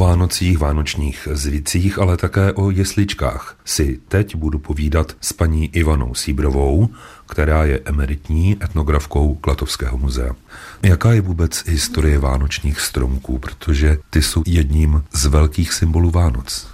Vánocích, vánočních zvicích, ale také o jesličkách si teď budu povídat s paní Ivanou Síbrovou, která je emeritní etnografkou Klatovského muzea. Jaká je vůbec historie vánočních stromků, protože ty jsou jedním z velkých symbolů Vánoc?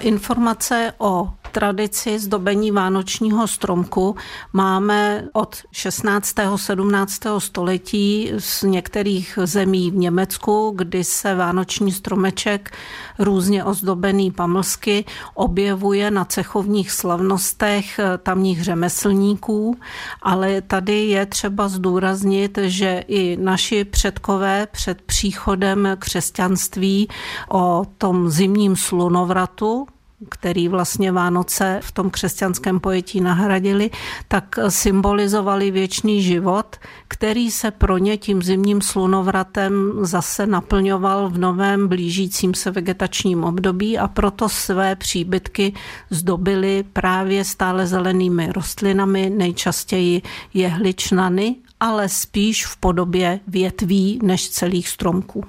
Informace o tradici zdobení vánočního stromku máme od 16. 17. století z některých zemí v Německu, kdy se vánoční stromeček různě ozdobený pamlsky objevuje na cechovních slavnostech tamních řemeslníků, ale tady je třeba zdůraznit, že i naši předkové před příchodem křesťanství o tom zimním slunovratu, který vlastně Vánoce v tom křesťanském pojetí nahradili, tak symbolizovali věčný život, který se pro ně tím zimním slunovratem zase naplňoval v novém blížícím se vegetačním období a proto své příbytky zdobili právě stále zelenými rostlinami, nejčastěji jehličnany, ale spíš v podobě větví než celých stromků.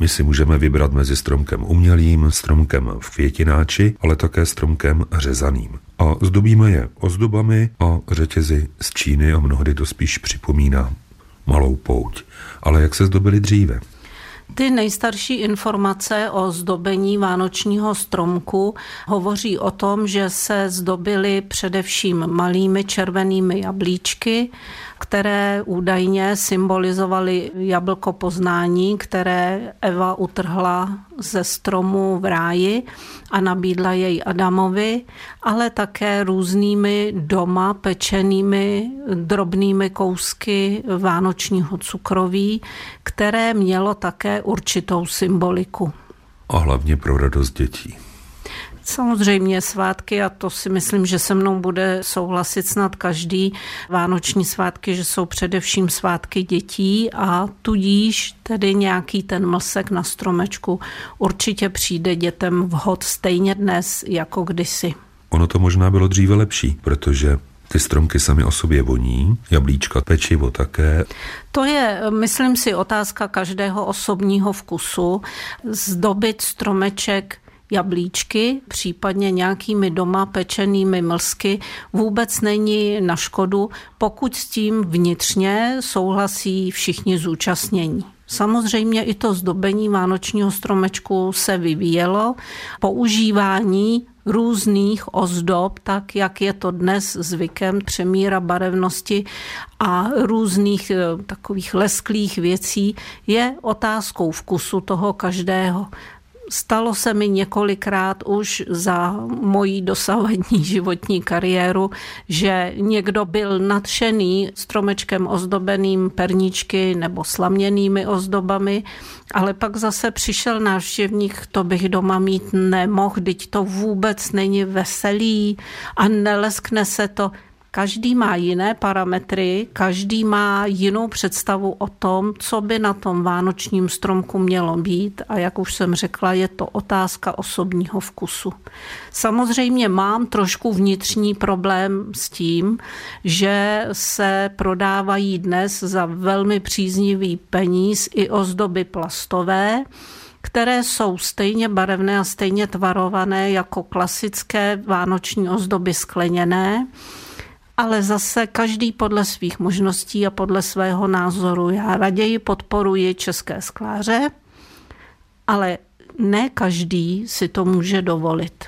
My si můžeme vybrat mezi stromkem umělým, stromkem v květináči, ale také stromkem řezaným. A zdobíme je ozdobami a řetězy z Číny a mnohdy to spíš připomíná malou pouť. Ale jak se zdobili dříve? Ty nejstarší informace o zdobení vánočního stromku hovoří o tom, že se zdobily především malými červenými jablíčky, které údajně symbolizovaly jablko poznání, které Eva utrhla ze stromu v ráji a nabídla jej Adamovi, ale také různými doma pečenými drobnými kousky vánočního cukroví, které mělo také určitou symboliku. A hlavně pro radost dětí. Samozřejmě svátky, a to si myslím, že se mnou bude souhlasit snad každý, vánoční svátky, že jsou především svátky dětí a tudíž tedy nějaký ten mlsek na stromečku určitě přijde dětem vhod stejně dnes jako kdysi. Ono to možná bylo dříve lepší, protože ty stromky sami o sobě voní, jablíčka, pečivo také. To je, myslím si, otázka každého osobního vkusu. Zdobit stromeček jablíčky, případně nějakými doma pečenými mlsky, vůbec není na škodu, pokud s tím vnitřně souhlasí všichni zúčastnění. Samozřejmě i to zdobení vánočního stromečku se vyvíjelo. Používání různých ozdob, tak jak je to dnes zvykem, přemíra barevnosti a různých eh, takových lesklých věcí, je otázkou vkusu toho každého. Stalo se mi několikrát už za mojí dosavadní životní kariéru, že někdo byl nadšený stromečkem ozdobeným perničky nebo slaměnými ozdobami, ale pak zase přišel návštěvník, to bych doma mít nemohl, teď to vůbec není veselý a neleskne se to. Každý má jiné parametry, každý má jinou představu o tom, co by na tom vánočním stromku mělo být a jak už jsem řekla, je to otázka osobního vkusu. Samozřejmě mám trošku vnitřní problém s tím, že se prodávají dnes za velmi příznivý peníz i ozdoby plastové, které jsou stejně barevné a stejně tvarované jako klasické vánoční ozdoby skleněné ale zase každý podle svých možností a podle svého názoru. Já raději podporuji české skláře, ale ne každý si to může dovolit.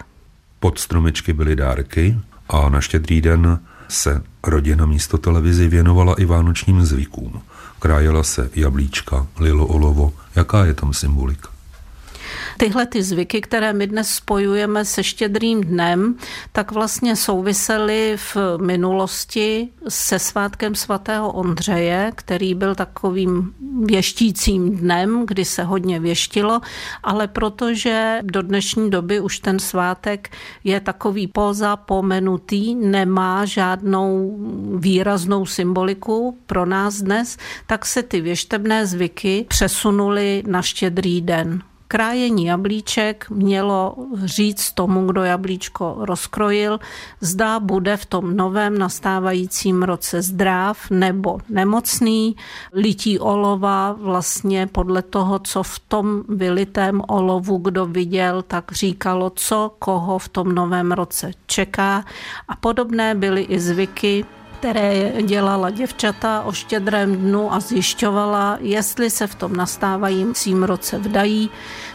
Pod stromečky byly dárky a na štědrý den se rodina místo televizi věnovala i vánočním zvykům. Krájela se jablíčka, lilo olovo. Jaká je tam symbolika? Tyhle ty zvyky, které my dnes spojujeme se štědrým dnem, tak vlastně souvisely v minulosti se svátkem svatého Ondřeje, který byl takovým věštícím dnem, kdy se hodně věštilo, ale protože do dnešní doby už ten svátek je takový pozapomenutý, nemá žádnou výraznou symboliku pro nás dnes, tak se ty věštebné zvyky přesunuly na štědrý den. Krájení jablíček mělo říct tomu, kdo jablíčko rozkrojil, zda bude v tom novém nastávajícím roce zdrav nebo nemocný. Lití olova vlastně podle toho, co v tom vylitém olovu kdo viděl, tak říkalo, co koho v tom novém roce čeká. A podobné byly i zvyky které dělala děvčata o štědrém dnu a zjišťovala, jestli se v tom nastávajícím roce vdají,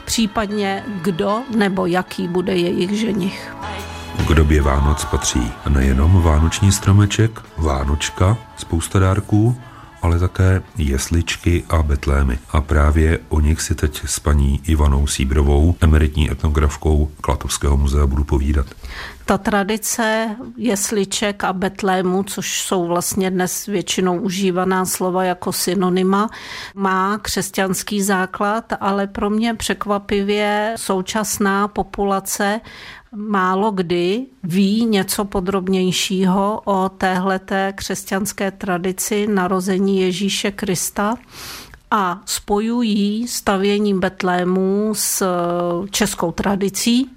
případně kdo nebo jaký bude jejich ženich. K době Vánoc patří nejenom vánoční stromeček, vánočka, spousta dárků, ale také jesličky a betlémy. A právě o nich si teď s paní Ivanou Síbrovou, emeritní etnografkou Klatovského muzea, budu povídat. Ta tradice jesliček a betlému, což jsou vlastně dnes většinou užívaná slova jako synonyma, má křesťanský základ, ale pro mě překvapivě současná populace málo kdy ví něco podrobnějšího o téhleté křesťanské tradici narození Ježíše Krista a spojují stavěním Betlému s českou tradicí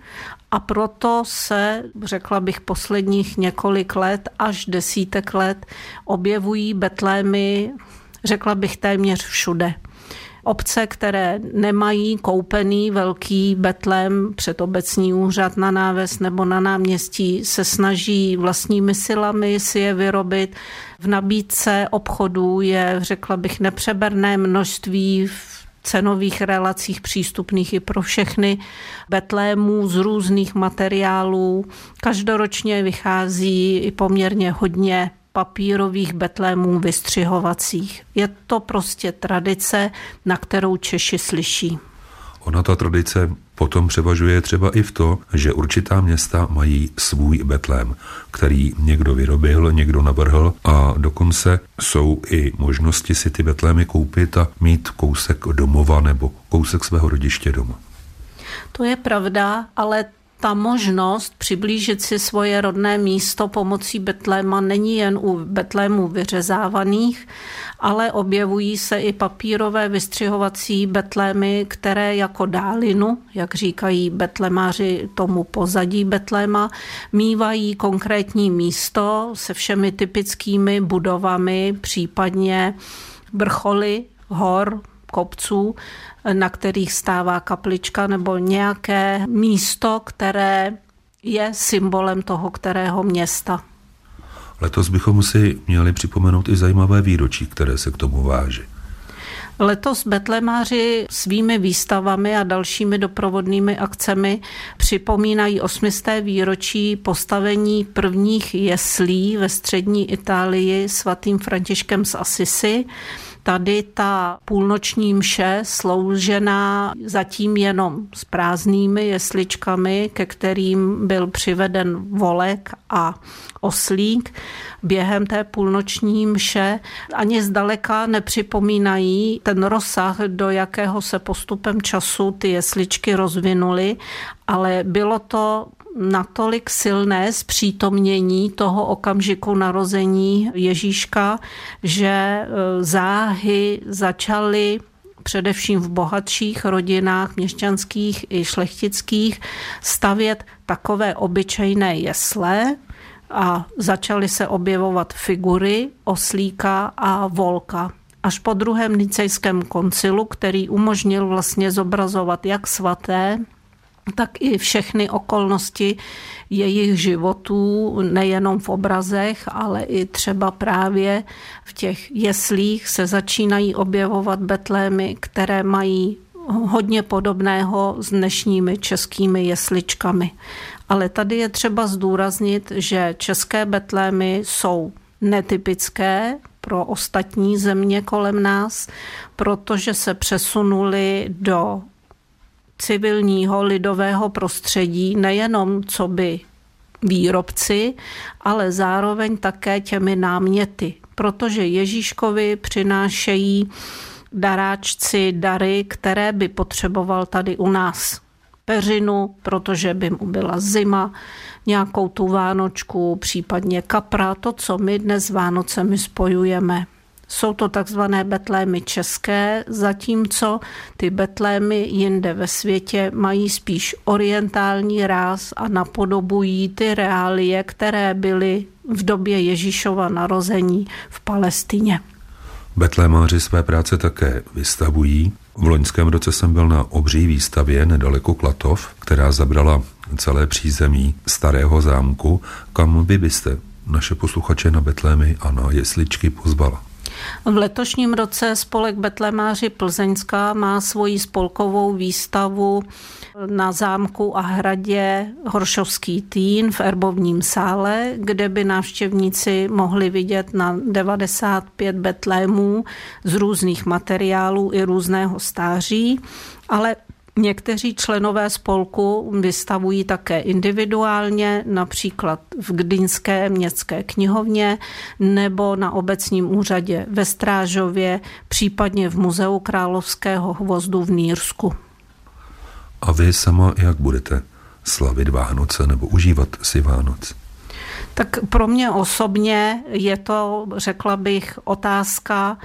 a proto se, řekla bych, posledních několik let až desítek let objevují betlémy, řekla bych, téměř všude. Obce, které nemají koupený velký betlem před obecní úřad na náves nebo na náměstí, se snaží vlastními silami si je vyrobit. V nabídce obchodů je, řekla bych, nepřeberné množství cenových relacích přístupných i pro všechny betlémů z různých materiálů. Každoročně vychází i poměrně hodně papírových betlémů vystřihovacích. Je to prostě tradice, na kterou Češi slyší. Ona ta tradice potom převažuje třeba i v to, že určitá města mají svůj betlém, který někdo vyrobil, někdo navrhl a dokonce jsou i možnosti si ty betlémy koupit a mít kousek domova nebo kousek svého rodiště doma. To je pravda, ale ta možnost přiblížit si svoje rodné místo pomocí Betléma není jen u Betlémů vyřezávaných, ale objevují se i papírové vystřihovací Betlémy, které jako dálinu, jak říkají betlemáři tomu pozadí Betléma, mývají konkrétní místo se všemi typickými budovami, případně vrcholy hor, kopců, na kterých stává kaplička nebo nějaké místo, které je symbolem toho kterého města. Letos bychom si měli připomenout i zajímavé výročí, které se k tomu váží. Letos betlemáři svými výstavami a dalšími doprovodnými akcemi připomínají osmisté výročí postavení prvních jeslí ve střední Itálii svatým Františkem z Asisi tady ta půlnoční mše sloužená zatím jenom s prázdnými jesličkami, ke kterým byl přiveden volek a oslík během té půlnoční mše ani zdaleka nepřipomínají ten rozsah, do jakého se postupem času ty jesličky rozvinuly, ale bylo to natolik silné zpřítomnění toho okamžiku narození Ježíška, že e, záhy začaly především v bohatších rodinách měšťanských i šlechtických stavět takové obyčejné jesle a začaly se objevovat figury oslíka a volka. Až po druhém nicejském koncilu, který umožnil vlastně zobrazovat jak svaté, tak i všechny okolnosti jejich životů, nejenom v obrazech, ale i třeba právě v těch jeslích se začínají objevovat betlémy, které mají hodně podobného s dnešními českými jesličkami. Ale tady je třeba zdůraznit, že české betlémy jsou netypické pro ostatní země kolem nás, protože se přesunuli do civilního lidového prostředí, nejenom co by výrobci, ale zároveň také těmi náměty, protože Ježíškovi přinášejí daráčci dary, které by potřeboval tady u nás. Peřinu, protože by mu byla zima, nějakou tu Vánočku, případně kapra, to, co my dnes s Vánocemi spojujeme. Jsou to takzvané betlémy české, zatímco ty betlémy jinde ve světě mají spíš orientální ráz a napodobují ty reálie, které byly v době Ježíšova narození v Palestině. Betlémáři své práce také vystavují. V loňském roce jsem byl na obří výstavě nedaleko Klatov, která zabrala celé přízemí starého zámku, kam vy byste naše posluchače na Betlémy a na jesličky pozvala. V letošním roce spolek Betlemáři Plzeňská má svoji spolkovou výstavu na zámku a hradě Horšovský týn v Erbovním sále, kde by návštěvníci mohli vidět na 95 betlémů z různých materiálů i různého stáří, ale Někteří členové spolku vystavují také individuálně, například v Gdýnské městské knihovně nebo na obecním úřadě ve Strážově, případně v Muzeu Královského hvozdu v Nýrsku. A vy sama jak budete slavit Vánoce nebo užívat si Vánoc? Tak pro mě osobně je to, řekla bych, otázka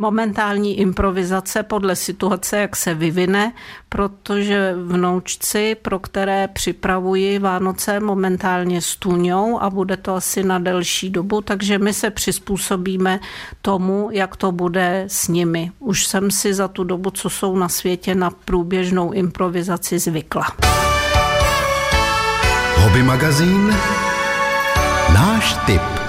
momentální improvizace podle situace, jak se vyvine, protože vnoučci, pro které připravuji Vánoce, momentálně stůňou a bude to asi na delší dobu, takže my se přizpůsobíme tomu, jak to bude s nimi. Už jsem si za tu dobu, co jsou na světě, na průběžnou improvizaci zvykla. Hobby magazín Náš tip.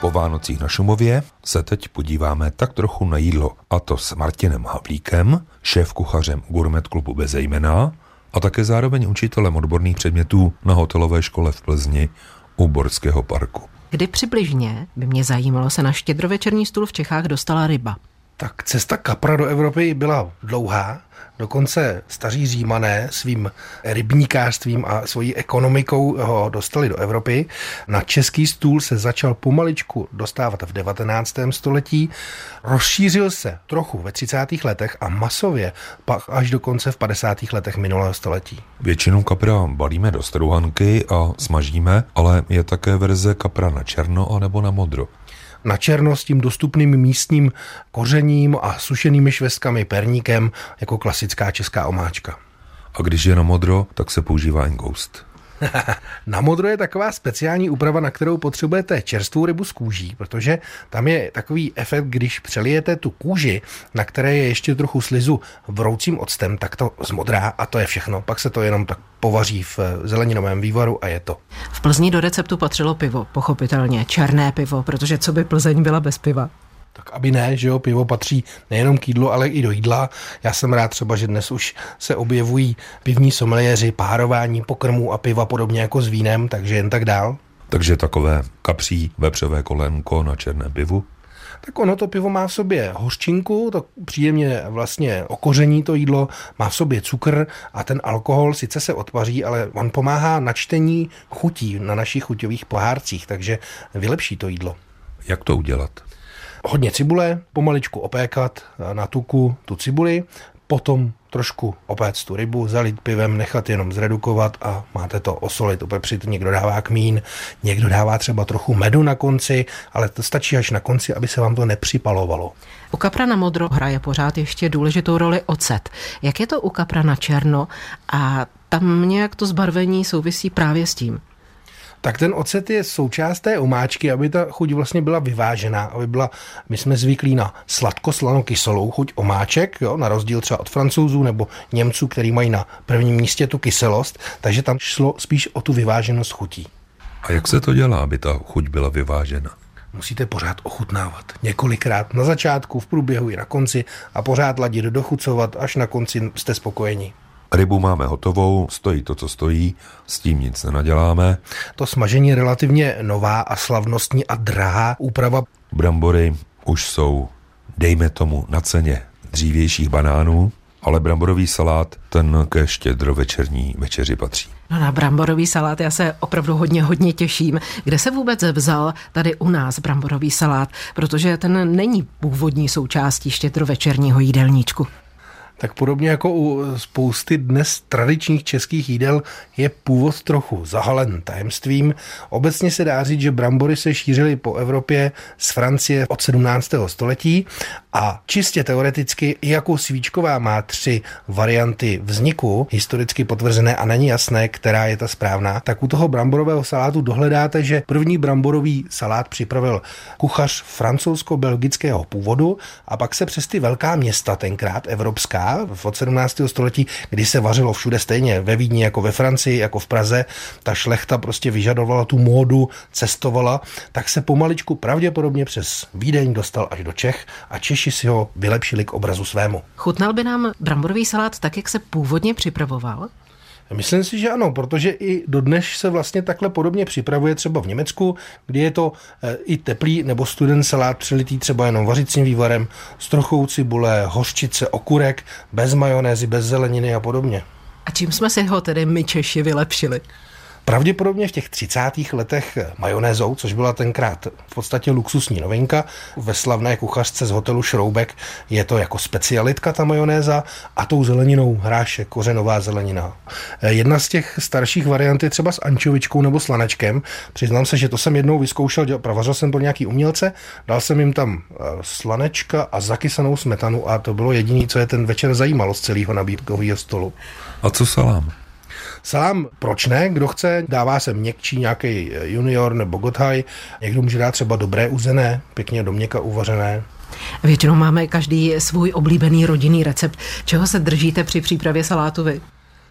Po Vánocích na Šumově se teď podíváme tak trochu na jídlo, a to s Martinem Havlíkem, šéf kuchařem Gourmet klubu Bezejmená a také zároveň učitelem odborných předmětů na hotelové škole v Plzni u Borského parku. Kdy přibližně by mě zajímalo se na štědrovečerní stůl v Čechách dostala ryba? Tak cesta kapra do Evropy byla dlouhá. Dokonce staří římané svým rybníkářstvím a svojí ekonomikou ho dostali do Evropy. Na český stůl se začal pomaličku dostávat v 19. století, rozšířil se trochu ve 30. letech a masově pak až dokonce v 50. letech minulého století. Většinu kapra balíme do struhanky a smažíme, ale je také verze kapra na černo a nebo na modro na černo s tím dostupným místním kořením a sušenými švestkami, perníkem, jako klasická česká omáčka. A když je na modro, tak se používá engoust. Na modro je taková speciální úprava, na kterou potřebujete čerstvou rybu z kůží, protože tam je takový efekt, když přelijete tu kůži, na které je ještě trochu slizu vroucím octem, tak to zmodrá a to je všechno. Pak se to jenom tak povaří v zeleninovém vývaru a je to. V Plzni do receptu patřilo pivo, pochopitelně, černé pivo, protože co by Plzeň byla bez piva? Tak aby ne, že jo, pivo patří nejenom k jídlu, ale i do jídla. Já jsem rád třeba, že dnes už se objevují pivní someliéři, párování pokrmů a piva podobně jako s vínem, takže jen tak dál. Takže takové kapří vepřové kolenko na černé pivu? tak ono to pivo má v sobě hořčinku, to příjemně vlastně okoření to jídlo, má v sobě cukr a ten alkohol sice se odpaří, ale on pomáhá načtení chutí na našich chuťových pohárcích, takže vylepší to jídlo. Jak to udělat? Hodně cibule, pomaličku opékat na tuku tu cibuli, potom trošku opéct tu rybu, zalit pivem, nechat jenom zredukovat a máte to osolit, opepřit. Někdo dává kmín, někdo dává třeba trochu medu na konci, ale to stačí až na konci, aby se vám to nepřipalovalo. U kapra na modro hraje pořád ještě důležitou roli ocet. Jak je to u kapra na černo a tam nějak to zbarvení souvisí právě s tím? Tak ten ocet je součást té omáčky, aby ta chuť vlastně byla vyvážená, aby byla, my jsme zvyklí na sladko-slano-kyselou chuť omáček, jo, na rozdíl třeba od francouzů nebo Němců, který mají na prvním místě tu kyselost, takže tam šlo spíš o tu vyváženost chutí. A jak se to dělá, aby ta chuť byla vyvážena? musíte pořád ochutnávat. Několikrát na začátku, v průběhu i na konci a pořád ladit, dochucovat, až na konci jste spokojeni. Rybu máme hotovou, stojí to, co stojí, s tím nic nenaděláme. To smažení je relativně nová a slavnostní a drahá úprava. Brambory už jsou, dejme tomu, na ceně dřívějších banánů, ale bramborový salát ten ke štědrovečerní večeři patří. No na bramborový salát já se opravdu hodně, hodně těším. Kde se vůbec vzal tady u nás bramborový salát? Protože ten není původní součástí štědrovečerního jídelníčku. Tak podobně jako u spousty dnes tradičních českých jídel je původ trochu zahalen tajemstvím. Obecně se dá říct, že brambory se šířily po Evropě z Francie od 17. století a čistě teoreticky, jako svíčková má tři varianty vzniku, historicky potvrzené a není jasné, která je ta správná, tak u toho bramborového salátu dohledáte, že první bramborový salát připravil kuchař francouzsko-belgického původu a pak se přes ty velká města, tenkrát evropská, od 17. století, kdy se vařilo všude stejně, ve Vídni jako ve Francii, jako v Praze, ta šlechta prostě vyžadovala tu módu, cestovala, tak se pomaličku pravděpodobně přes Vídeň dostal až do Čech a Češi si ho vylepšili k obrazu svému. Chutnal by nám bramborový salát tak, jak se původně připravoval? Myslím si, že ano, protože i dodnes se vlastně takhle podobně připravuje třeba v Německu, kdy je to eh, i teplý nebo student salát přelitý třeba jenom vařicím vývarem s trochou cibule, hořčice, okurek, bez majonézy, bez zeleniny a podobně. A čím jsme si ho tedy my Češi vylepšili? Pravděpodobně v těch 30. letech majonézou, což byla tenkrát v podstatě luxusní novinka. Ve slavné kuchařce z hotelu Šroubek je to jako specialitka ta majonéza a tou zeleninou hráše kořenová zelenina. Jedna z těch starších variant je třeba s ančovičkou nebo slanačkem. Přiznám se, že to jsem jednou vyzkoušel, provařil jsem pro nějaký umělce, dal jsem jim tam eh, slanečka a zakysanou smetanu a to bylo jediné, co je ten večer zajímalo z celého nabídkového stolu. A co salám? Salám, proč ne? Kdo chce, dává se měkčí nějaký junior nebo gothaj. Někdo může dát třeba dobré uzené, pěkně do měka uvařené. Většinou máme každý svůj oblíbený rodinný recept. Čeho se držíte při přípravě salátu vy?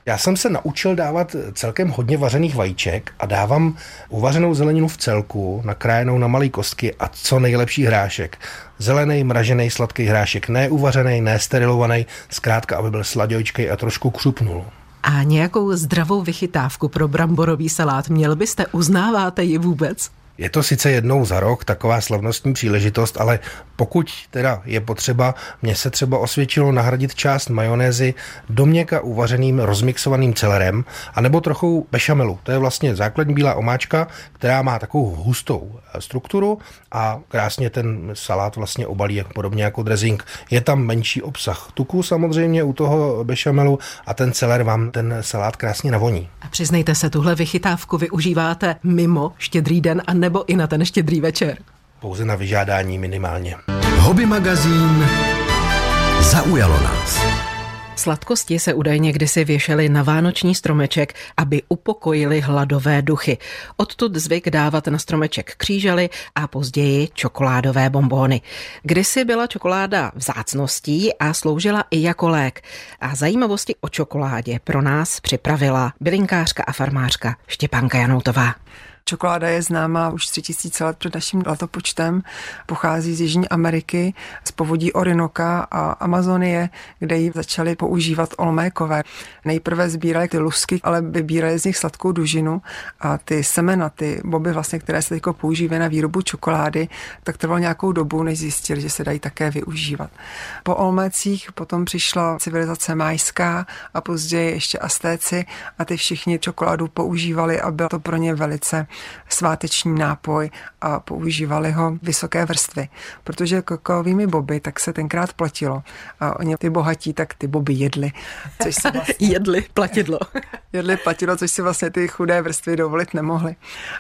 Já jsem se naučil dávat celkem hodně vařených vajíček a dávám uvařenou zeleninu v celku, nakrájenou na malé kostky a co nejlepší hrášek. Zelený, mražený, sladký hrášek, ne uvařený, ne sterilovaný, zkrátka, aby byl sladojčkej a trošku křupnul. A nějakou zdravou vychytávku pro bramborový salát měl byste? Uznáváte ji vůbec? Je to sice jednou za rok taková slavnostní příležitost, ale pokud teda je potřeba, mně se třeba osvědčilo nahradit část majonézy doměka uvařeným rozmixovaným celerem, anebo trochou bešamelu. To je vlastně základní bílá omáčka, která má takovou hustou eh, strukturu a krásně ten salát vlastně obalí podobně jako dressing. Je tam menší obsah tuku samozřejmě u toho bešamelu a ten celer vám ten salát krásně navoní. A přiznejte se, tuhle vychytávku využíváte mimo štědrý den a nebo i na ten štědrý večer? Pouze na vyžádání minimálně. Hobby magazín zaujalo nás. Sladkosti se údajně kdysi věšely na vánoční stromeček, aby upokojili hladové duchy. Odtud zvyk dávat na stromeček křížely a později čokoládové bombóny. Kdysi byla čokoláda vzácností a sloužila i jako lék. A zajímavosti o čokoládě pro nás připravila bylinkářka a farmářka Štěpánka Janoutová. Čokoláda je známá už 3000 let před naším letopočtem. Pochází z Jižní Ameriky, z povodí Orinoka a Amazonie, kde ji začali používat olmékové. Nejprve sbírali ty lusky, ale vybírali z nich sladkou dužinu a ty semena, ty boby, vlastně, které se teď používají na výrobu čokolády, tak trvalo nějakou dobu, než zjistili, že se dají také využívat. Po olmécích potom přišla civilizace majská a později ještě astéci a ty všichni čokoládu používali a bylo to pro ně velice sváteční nápoj a používali ho vysoké vrstvy. Protože kakaovými boby tak se tenkrát platilo a oni ty bohatí tak ty boby jedli. Což se vlastně... jedli platidlo. jedli platidlo, což si vlastně ty chudé vrstvy dovolit nemohli.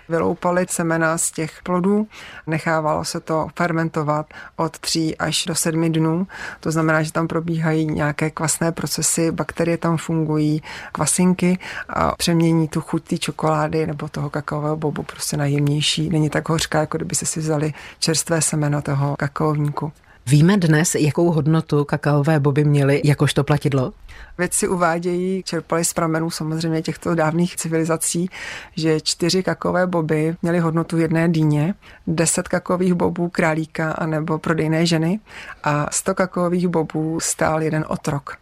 Vyloupali semena z těch plodů, nechávalo se to fermentovat od 3 až do 7 dnů. To znamená, že tam probíhají nějaké kvasné procesy, bakterie tam fungují, kvasinky a přemění tu chuť té čokolády nebo toho kakaového bobu prostě na jemnější. Není tak hořká, jako kdyby si vzali čerstvé semeno toho kakaovníku. Víme dnes, jakou hodnotu kakaové boby měly jakožto platidlo? Vědci uvádějí, čerpali z pramenů samozřejmě těchto dávných civilizací, že čtyři kakové boby měly hodnotu jedné dýně, deset kakových bobů králíka anebo prodejné ženy a sto kakových bobů stál jeden otrok.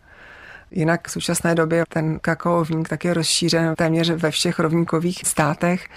Jinak v současné době ten kakaovník tak je rozšířen téměř ve všech rovníkových státech.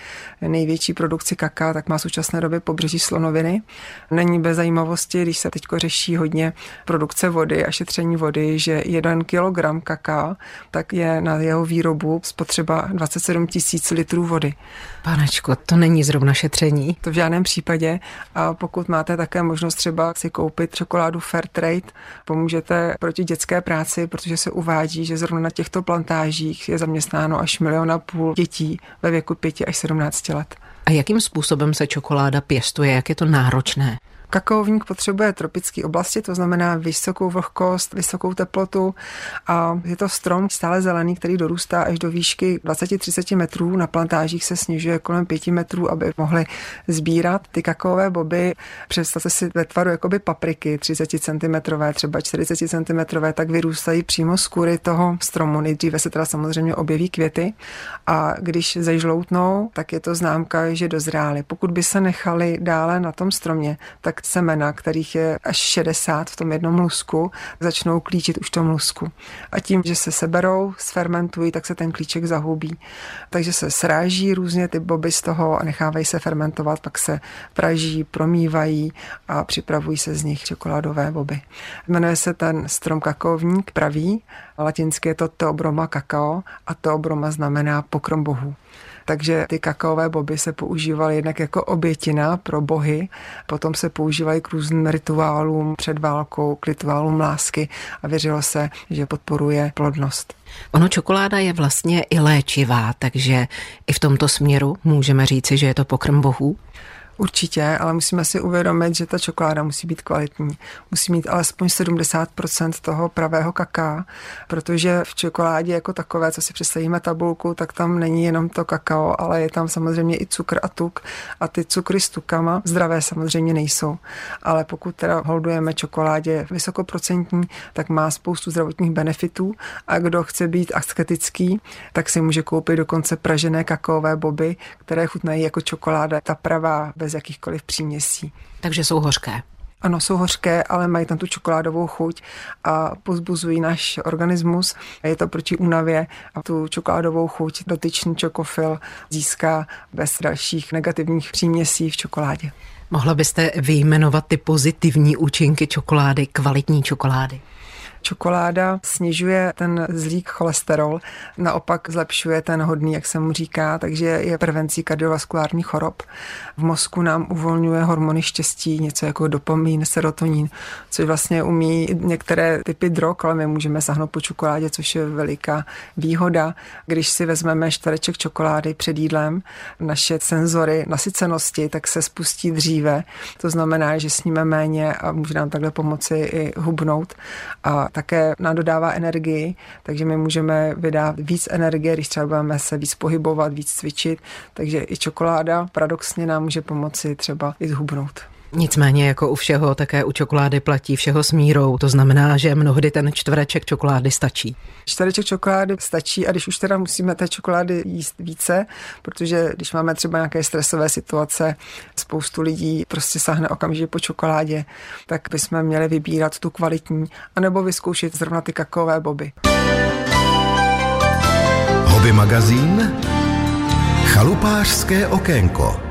Největší produkci kaká tak má v současné době pobřeží slonoviny. Není bez zajímavosti, když se teď řeší hodně produkce vody a šetření vody, že jeden kilogram kaká tak je na jeho výrobu spotřeba 27 tisíc litrů vody. Panečko, to není zrovna šetření. To v žádném případě. A pokud máte také možnost třeba si koupit čokoládu Fairtrade, pomůžete proti dětské práci, protože se uvádí, že zrovna na těchto plantážích je zaměstnáno až milion a půl dětí ve věku 5 až 17 let. A jakým způsobem se čokoláda pěstuje? Jak je to náročné? Kakaovník potřebuje tropické oblasti, to znamená vysokou vlhkost, vysokou teplotu a je to strom stále zelený, který dorůstá až do výšky 20-30 metrů. Na plantážích se snižuje kolem 5 metrů, aby mohli sbírat ty kakaové boby. Představte si ve tvaru jakoby papriky 30 cm, třeba 40 cm, tak vyrůstají přímo z kůry toho stromu. Nejdříve se teda samozřejmě objeví květy a když zežloutnou, tak je to známka, že dozrály. Pokud by se nechali dále na tom stromě, tak semena, kterých je až 60 v tom jednom lusku, začnou klíčit už v tom lusku. A tím, že se seberou, sfermentují, tak se ten klíček zahubí. Takže se sráží různě ty boby z toho a nechávají se fermentovat, pak se praží, promývají a připravují se z nich čokoládové boby. Jmenuje se ten strom kakaovník pravý, latinsky je to teobroma kakao a teobroma znamená pokrom bohů takže ty kakaové boby se používaly jednak jako obětina pro bohy, potom se používají k různým rituálům před válkou, k rituálům lásky a věřilo se, že podporuje plodnost. Ono čokoláda je vlastně i léčivá, takže i v tomto směru můžeme říci, že je to pokrm bohů. Určitě, ale musíme si uvědomit, že ta čokoláda musí být kvalitní. Musí mít alespoň 70% toho pravého kaká, protože v čokoládě jako takové, co si představíme tabulku, tak tam není jenom to kakao, ale je tam samozřejmě i cukr a tuk. A ty cukry s tukama zdravé samozřejmě nejsou. Ale pokud teda holdujeme čokoládě vysokoprocentní, tak má spoustu zdravotních benefitů a kdo chce být asketický, tak si může koupit dokonce pražené kakaové boby, které chutnají jako čokoláda. Ta pravá bez bez jakýchkoliv příměsí. Takže jsou hořké. Ano, jsou hořké, ale mají tam tu čokoládovou chuť a pozbuzují náš organismus. Je to proti únavě a tu čokoládovou chuť dotyčný čokofil získá bez dalších negativních příměsí v čokoládě. Mohla byste vyjmenovat ty pozitivní účinky čokolády, kvalitní čokolády? Čokoláda snižuje ten zlý cholesterol, naopak zlepšuje ten hodný, jak se mu říká, takže je prevencí kardiovaskulárních chorob. V mozku nám uvolňuje hormony štěstí, něco jako dopamin, serotonin, což vlastně umí některé typy drog, ale my můžeme sahnout po čokoládě, což je veliká výhoda. Když si vezmeme čtvereček čokolády před jídlem, naše senzory nasycenosti, tak se spustí dříve. To znamená, že sníme méně a může nám takhle pomoci i hubnout. A také nám dodává energii, takže my můžeme vydat víc energie, když třeba budeme se víc pohybovat, víc cvičit, takže i čokoláda paradoxně nám může pomoci třeba i zhubnout. Nicméně jako u všeho, také u čokolády platí všeho s mírou. To znamená, že mnohdy ten čtvereček čokolády stačí. Čtvereček čokolády stačí a když už teda musíme té čokolády jíst více, protože když máme třeba nějaké stresové situace, spoustu lidí prostě sáhne okamžitě po čokoládě, tak bychom měli vybírat tu kvalitní, anebo vyzkoušet zrovna ty kakaové boby. Hobby magazín Chalupářské okénko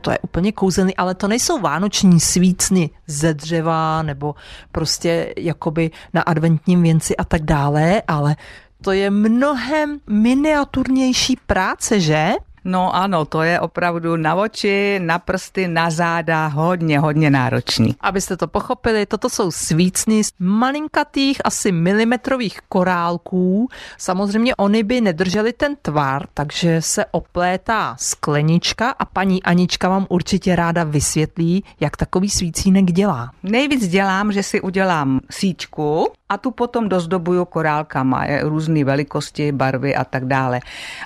to je úplně kouzelný, ale to nejsou vánoční svícny ze dřeva nebo prostě jakoby na adventním věnci a tak dále, ale to je mnohem miniaturnější práce, že? No ano, to je opravdu na oči, na prsty, na záda hodně, hodně náročný. Abyste to pochopili, toto jsou svícny z malinkatých, asi milimetrových korálků. Samozřejmě oni by nedrželi ten tvar, takže se oplétá sklenička a paní Anička vám určitě ráda vysvětlí, jak takový svícínek dělá. Nejvíc dělám, že si udělám síčku, a tu potom dozdobuju korálkama, je různé velikosti, barvy a tak dále.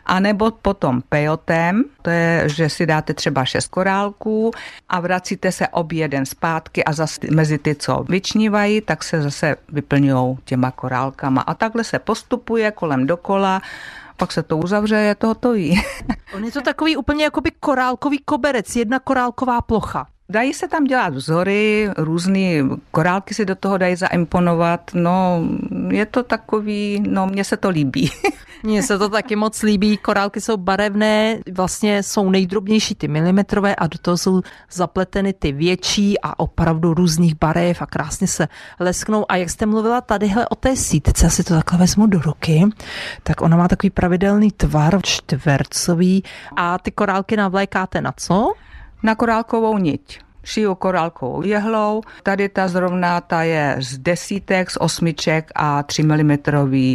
A nebo potom pejotem, to je, že si dáte třeba šest korálků a vracíte se obě jeden zpátky a zase mezi ty, co vyčnívají, tak se zase vyplňují těma korálkama. A takhle se postupuje kolem dokola pak se to uzavře, je to hotový. On je to takový úplně jakoby korálkový koberec, jedna korálková plocha. Dají se tam dělat vzory, různé korálky si do toho dají zaimponovat. No, je to takový, no, mně se to líbí. Mně se to taky moc líbí. Korálky jsou barevné, vlastně jsou nejdrobnější ty milimetrové a do toho jsou zapleteny ty větší a opravdu různých barev a krásně se lesknou. A jak jste mluvila tadyhle o té sítce, si to takhle vezmu do ruky, tak ona má takový pravidelný tvar, čtvercový a ty korálky navlékáte na co? Na korálkovou niť šiju korálkovou jehlou. Tady ta zrovna ta je z desítek, z osmiček a 3 mm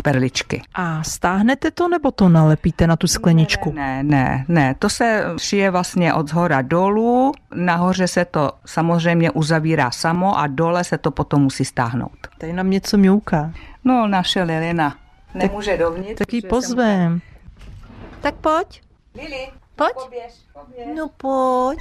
perličky. A stáhnete to nebo to nalepíte na tu skleničku? Ne, ne, ne, to se šije vlastně od zhora dolů, nahoře se to samozřejmě uzavírá samo a dole se to potom musí stáhnout. Tady nám něco mňouká. No, naše Lilina. Nemůže dovnitř. Tak ji pozvem. Tak pojď. Lili, Pojď. poběž, poběž. No pojď.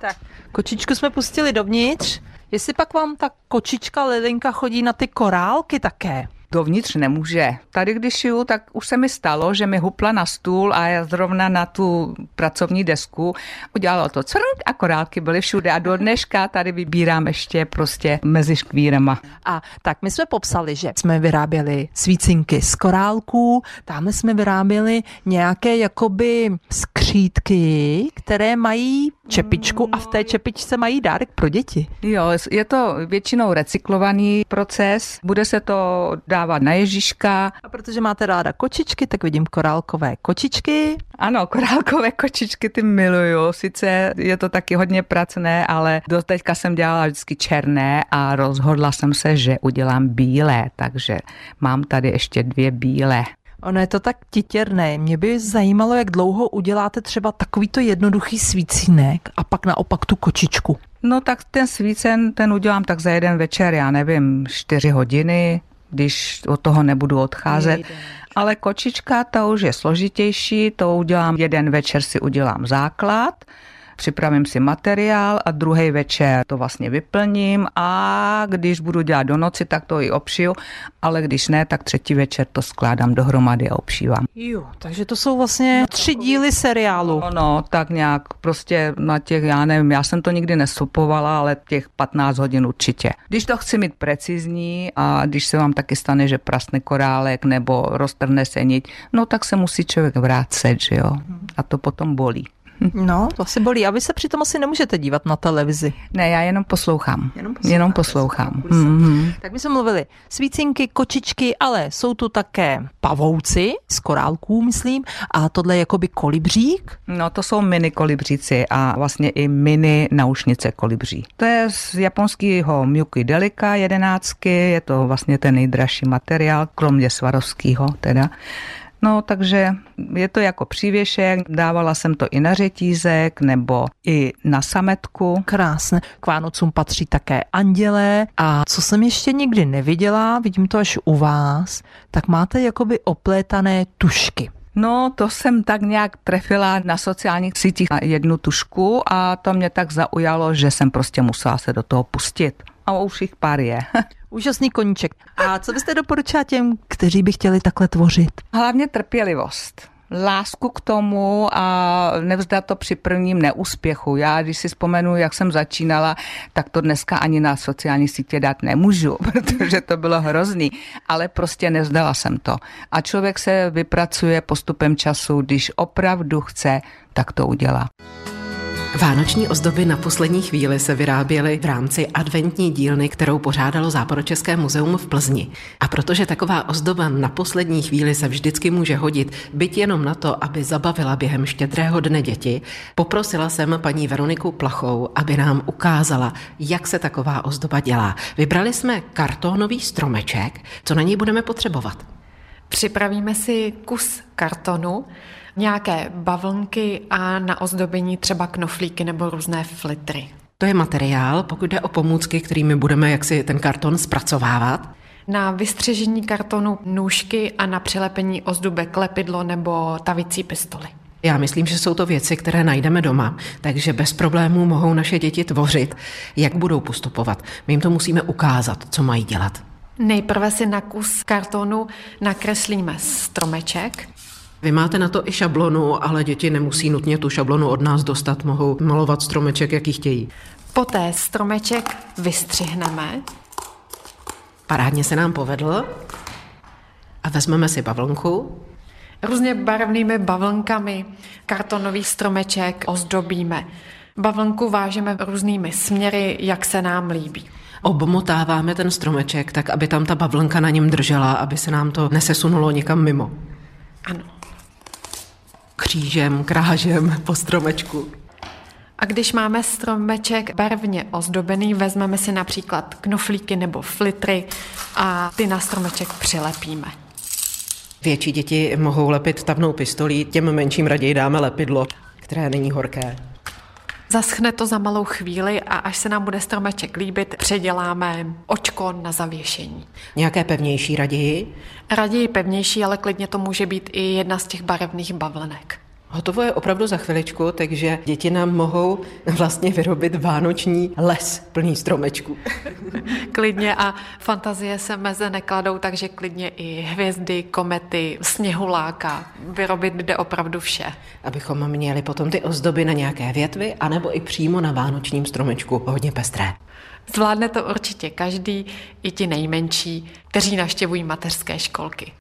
Tak, kočičku jsme pustili dovnitř. Jestli pak vám ta kočička Lilinka chodí na ty korálky také. Dovnitř nemůže. Tady, když šiju, tak už se mi stalo, že mi hupla na stůl a já zrovna na tu pracovní desku udělalo to crnk a korálky byly všude a do dneška tady vybírám ještě prostě mezi škvírama. A tak my jsme popsali, že jsme vyráběli svícinky z korálků, tamhle jsme vyráběli nějaké jakoby skřítky, které mají čepičku a v té čepičce mají dárek pro děti. Jo, je to většinou recyklovaný proces, bude se to dávat na Ježíška. A protože máte ráda kočičky, tak vidím korálkové kočičky. Ano, korálkové kočičky ty miluju. Sice je to taky hodně pracné, ale do teďka jsem dělala vždycky černé a rozhodla jsem se, že udělám bílé, takže mám tady ještě dvě bílé. Ono je to tak titěrné. Mě by zajímalo, jak dlouho uděláte třeba takovýto jednoduchý svícínek a pak naopak tu kočičku. No tak ten svícen, ten udělám tak za jeden večer, já nevím, čtyři hodiny, když od toho nebudu odcházet. Ale kočička, ta už je složitější, to udělám jeden večer, si udělám základ, připravím si materiál a druhý večer to vlastně vyplním a když budu dělat do noci, tak to i obšiju, ale když ne, tak třetí večer to skládám dohromady a obšívám. Jo, takže to jsou vlastně tři díly seriálu. No, no, tak nějak prostě na těch, já nevím, já jsem to nikdy nesupovala, ale těch 15 hodin určitě. Když to chci mít precizní a když se vám taky stane, že prasne korálek nebo roztrhne se niť, no tak se musí člověk vrátit, že jo. A to potom bolí. No, to asi bolí. A vy se přitom asi nemůžete dívat na televizi. Ne, já jenom poslouchám. Jenom Jenom posloucháte, poslouchám. Mhm. Tak my jsme mluvili svícinky, kočičky, ale jsou tu také pavouci z korálků, myslím. A tohle je jakoby kolibřík. No to jsou mini kolibříci a vlastně i mini naušnice kolibří. To je z japonského Miyuki Delica jedenáctky, je to vlastně ten nejdražší materiál, kromě svarovského teda. No, takže je to jako přívěšek, dávala jsem to i na řetízek nebo i na sametku. Krásné. K Vánocům patří také andělé. A co jsem ještě nikdy neviděla, vidím to až u vás, tak máte jakoby oplétané tušky. No, to jsem tak nějak trefila na sociálních sítích na jednu tušku a to mě tak zaujalo, že jsem prostě musela se do toho pustit. A už jich pár je. Úžasný koníček. A co byste doporučila těm, kteří by chtěli takhle tvořit? Hlavně trpělivost. Lásku k tomu a nevzdat to při prvním neúspěchu. Já, když si vzpomenu, jak jsem začínala, tak to dneska ani na sociální sítě dát nemůžu, protože to bylo hrozný. Ale prostě nevzdala jsem to. A člověk se vypracuje postupem času, když opravdu chce, tak to udělá. Vánoční ozdoby na poslední chvíli se vyráběly v rámci adventní dílny, kterou pořádalo Západočeské muzeum v Plzni. A protože taková ozdoba na poslední chvíli se vždycky může hodit, byť jenom na to, aby zabavila během štědrého dne děti, poprosila jsem paní Veroniku Plachou, aby nám ukázala, jak se taková ozdoba dělá. Vybrali jsme kartonový stromeček, co na něj budeme potřebovat. Připravíme si kus kartonu, nějaké bavlnky a na ozdobení třeba knoflíky nebo různé flitry. To je materiál, pokud jde o pomůcky, kterými budeme jaksi ten karton zpracovávat. Na vystřežení kartonu nůžky a na přilepení ozdobek lepidlo nebo tavicí pistoly. Já myslím, že jsou to věci, které najdeme doma, takže bez problémů mohou naše děti tvořit. Jak budou postupovat? My jim to musíme ukázat, co mají dělat. Nejprve si na kus kartonu nakreslíme stromeček. Vy máte na to i šablonu, ale děti nemusí nutně tu šablonu od nás dostat, mohou malovat stromeček, jaký chtějí. Poté stromeček vystřihneme. Parádně se nám povedl. A vezmeme si bavlnku. Různě barevnými bavlnkami kartonový stromeček ozdobíme. Bavlnku vážeme různými směry, jak se nám líbí. Obmotáváme ten stromeček tak, aby tam ta bavlnka na něm držela, aby se nám to nesesunulo někam mimo. Ano. Křížem, krážem po stromečku. A když máme stromeček barvně ozdobený, vezmeme si například knoflíky nebo flitry a ty na stromeček přilepíme. Větší děti mohou lepit tavnou pistolí, těm menším raději dáme lepidlo, které není horké. Zaschne to za malou chvíli a až se nám bude stromeček líbit, předěláme očko na zavěšení. Nějaké pevnější raději? Raději pevnější, ale klidně to může být i jedna z těch barevných bavlnek. Hotovo je opravdu za chviličku, takže děti nám mohou vlastně vyrobit vánoční les plný stromečků. klidně a fantazie se meze nekladou, takže klidně i hvězdy, komety, sněhuláka. Vyrobit jde opravdu vše. Abychom měli potom ty ozdoby na nějaké větvy, anebo i přímo na vánočním stromečku hodně pestré. Zvládne to určitě každý, i ti nejmenší, kteří naštěvují mateřské školky.